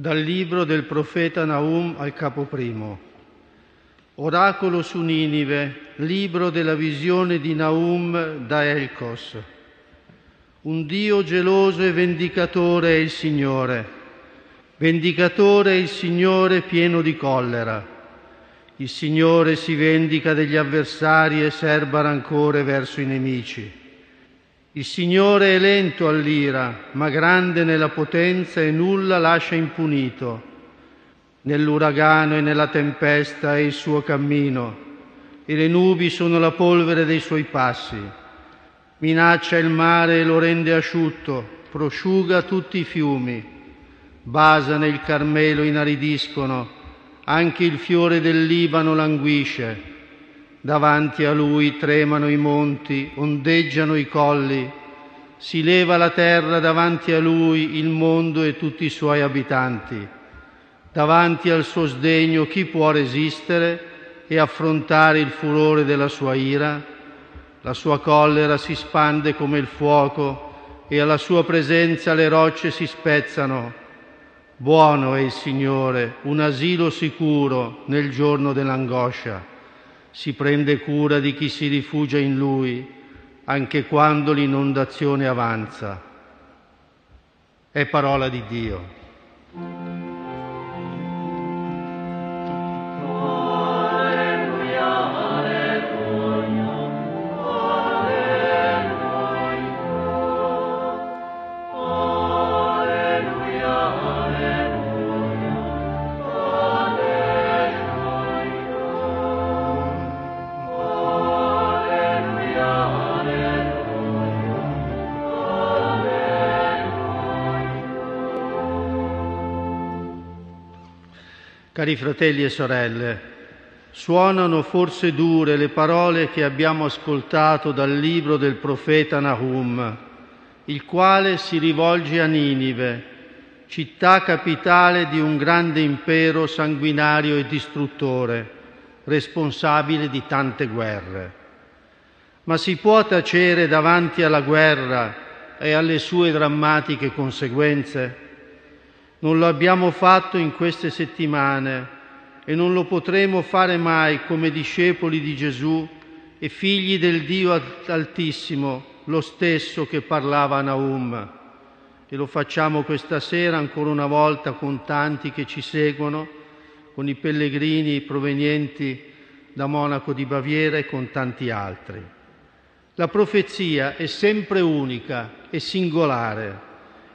Dal libro del profeta Naum al capo primo. Oracolo su Ninive, libro della visione di Naum da Elcos. Un Dio geloso e vendicatore è il Signore. Vendicatore è il Signore pieno di collera. Il Signore si vendica degli avversari e serba rancore verso i nemici. Il Signore è lento all'ira, ma grande nella potenza e nulla lascia impunito. Nell'uragano e nella tempesta è il suo cammino, e le nubi sono la polvere dei suoi passi. Minaccia il mare e lo rende asciutto, prosciuga tutti i fiumi. Basane e il Carmelo inaridiscono, anche il fiore del Libano languisce Davanti a lui tremano i monti, ondeggiano i colli, si leva la terra davanti a lui, il mondo e tutti i suoi abitanti. Davanti al suo sdegno chi può resistere e affrontare il furore della sua ira? La sua collera si spande come il fuoco e alla sua presenza le rocce si spezzano. Buono è il Signore, un asilo sicuro nel giorno dell'angoscia si prende cura di chi si rifugia in Lui, anche quando l'inondazione avanza. È parola di Dio. Cari fratelli e sorelle, suonano forse dure le parole che abbiamo ascoltato dal libro del profeta Nahum, il quale si rivolge a Ninive, città capitale di un grande impero sanguinario e distruttore, responsabile di tante guerre. Ma si può tacere davanti alla guerra e alle sue drammatiche conseguenze? Non lo abbiamo fatto in queste settimane e non lo potremo fare mai come discepoli di Gesù e figli del Dio Altissimo, lo stesso che parlava a Naum. E lo facciamo questa sera ancora una volta con tanti che ci seguono, con i pellegrini provenienti da Monaco di Baviera e con tanti altri. La profezia è sempre unica e singolare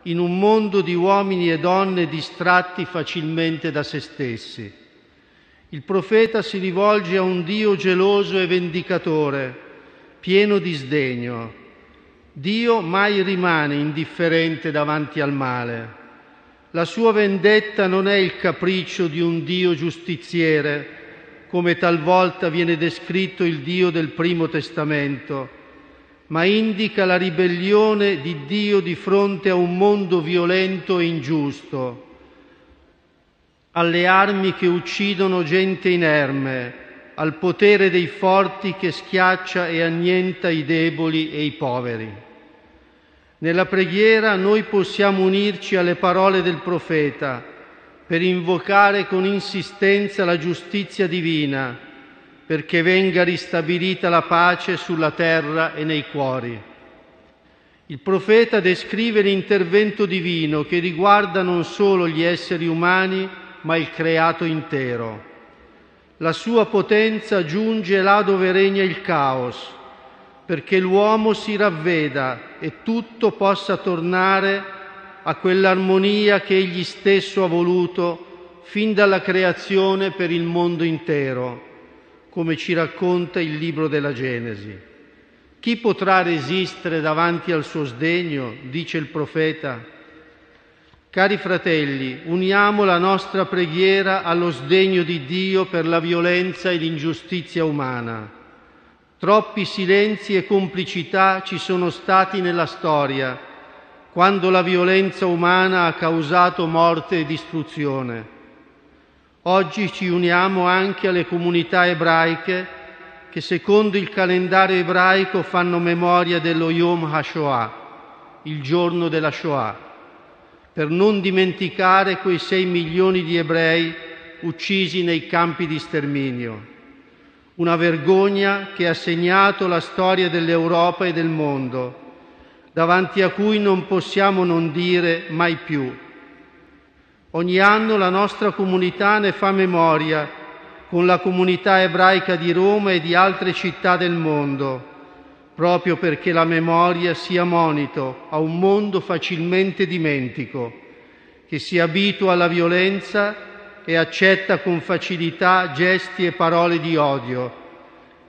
in un mondo di uomini e donne distratti facilmente da se stessi. Il profeta si rivolge a un Dio geloso e vendicatore, pieno di sdegno. Dio mai rimane indifferente davanti al male. La sua vendetta non è il capriccio di un Dio giustiziere, come talvolta viene descritto il Dio del Primo Testamento, ma indica la ribellione di Dio di fronte a un mondo violento e ingiusto, alle armi che uccidono gente inerme, al potere dei forti che schiaccia e annienta i deboli e i poveri. Nella preghiera noi possiamo unirci alle parole del profeta per invocare con insistenza la giustizia divina perché venga ristabilita la pace sulla terra e nei cuori. Il profeta descrive l'intervento divino che riguarda non solo gli esseri umani, ma il creato intero. La sua potenza giunge là dove regna il caos, perché l'uomo si ravveda e tutto possa tornare a quell'armonia che egli stesso ha voluto fin dalla creazione per il mondo intero come ci racconta il libro della Genesi. Chi potrà resistere davanti al suo sdegno, dice il profeta. Cari fratelli, uniamo la nostra preghiera allo sdegno di Dio per la violenza e l'ingiustizia umana. Troppi silenzi e complicità ci sono stati nella storia, quando la violenza umana ha causato morte e distruzione. Oggi ci uniamo anche alle comunità ebraiche che secondo il calendario ebraico fanno memoria dello Yom HaShoah, il giorno della Shoah. per non dimenticare quei sei milioni di ebrei uccisi nei campi di sterminio. Una vergogna che ha segnato la storia dell'Europa e del mondo, davanti a cui non possiamo non dire mai più. Ogni anno la nostra comunità ne fa memoria con la comunità ebraica di Roma e di altre città del mondo, proprio perché la memoria sia monito a un mondo facilmente dimentico, che si abitua alla violenza e accetta con facilità gesti e parole di odio,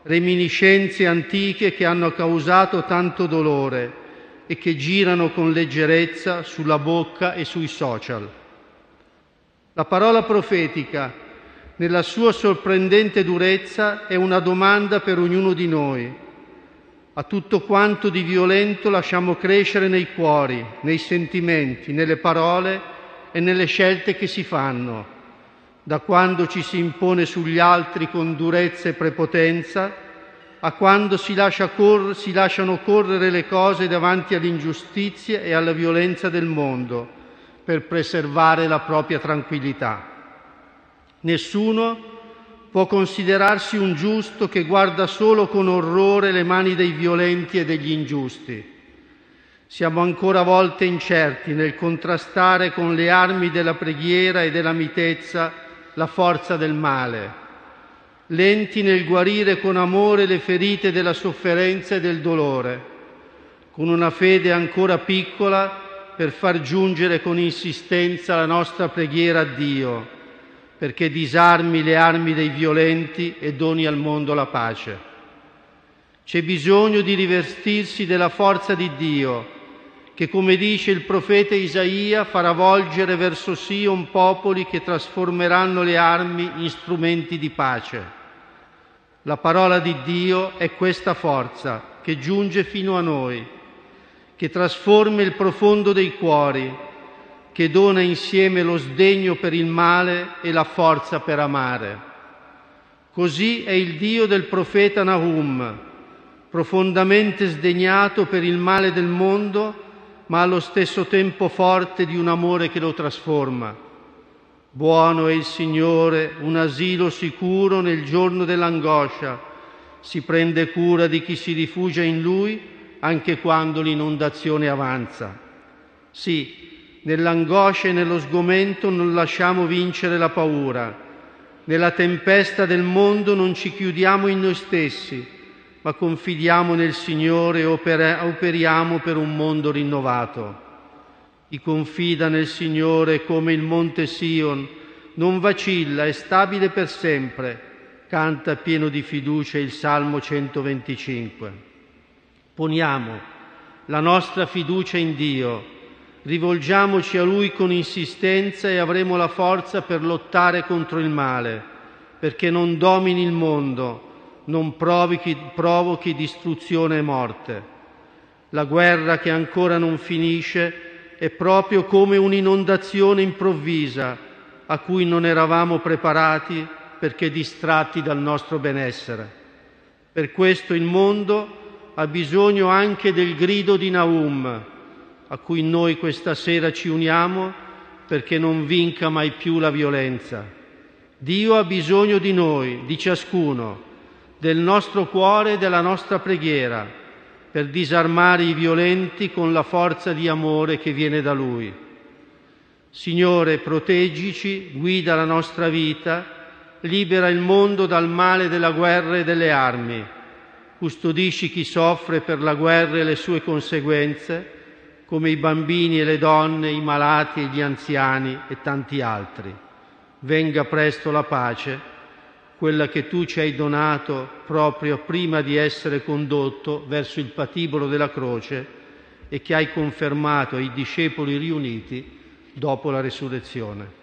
reminiscenze antiche che hanno causato tanto dolore e che girano con leggerezza sulla bocca e sui social. La parola profetica, nella sua sorprendente durezza, è una domanda per ognuno di noi. A tutto quanto di violento lasciamo crescere nei cuori, nei sentimenti, nelle parole e nelle scelte che si fanno da quando ci si impone sugli altri con durezza e prepotenza, a quando si, lascia cor- si lasciano correre le cose davanti all'ingiustizia e alla violenza del mondo per preservare la propria tranquillità. Nessuno può considerarsi un giusto che guarda solo con orrore le mani dei violenti e degli ingiusti. Siamo ancora a volte incerti nel contrastare con le armi della preghiera e della mitezza la forza del male, lenti nel guarire con amore le ferite della sofferenza e del dolore, con una fede ancora piccola per far giungere con insistenza la nostra preghiera a Dio, perché disarmi le armi dei violenti e doni al mondo la pace. C'è bisogno di rivestirsi della forza di Dio, che come dice il profeta Isaia farà volgere verso Sion popoli che trasformeranno le armi in strumenti di pace. La parola di Dio è questa forza che giunge fino a noi, che trasforma il profondo dei cuori, che dona insieme lo sdegno per il male e la forza per amare. Così è il Dio del profeta Nahum, profondamente sdegnato per il male del mondo, ma allo stesso tempo forte di un amore che lo trasforma. Buono è il Signore, un asilo sicuro nel giorno dell'angoscia. Si prende cura di chi si rifugia in Lui anche quando l'inondazione avanza. Sì, nell'angoscia e nello sgomento non lasciamo vincere la paura. Nella tempesta del mondo non ci chiudiamo in noi stessi, ma confidiamo nel Signore e operiamo per un mondo rinnovato. Chi confida nel Signore come il monte Sion non vacilla, è stabile per sempre, canta pieno di fiducia il Salmo 125. Poniamo la nostra fiducia in Dio, rivolgiamoci a Lui con insistenza e avremo la forza per lottare contro il male, perché non domini il mondo, non provochi, provochi distruzione e morte. La guerra che ancora non finisce è proprio come un'inondazione improvvisa a cui non eravamo preparati perché distratti dal nostro benessere. Per questo il mondo ha bisogno anche del grido di Naum, a cui noi questa sera ci uniamo perché non vinca mai più la violenza. Dio ha bisogno di noi, di ciascuno, del nostro cuore e della nostra preghiera per disarmare i violenti con la forza di amore che viene da Lui. Signore, proteggici, guida la nostra vita, libera il mondo dal male della guerra e delle armi, custodisci chi soffre per la guerra e le sue conseguenze, come i bambini e le donne, i malati e gli anziani e tanti altri. Venga presto la pace quella che tu ci hai donato proprio prima di essere condotto verso il patibolo della croce e che hai confermato ai discepoli riuniti dopo la resurrezione.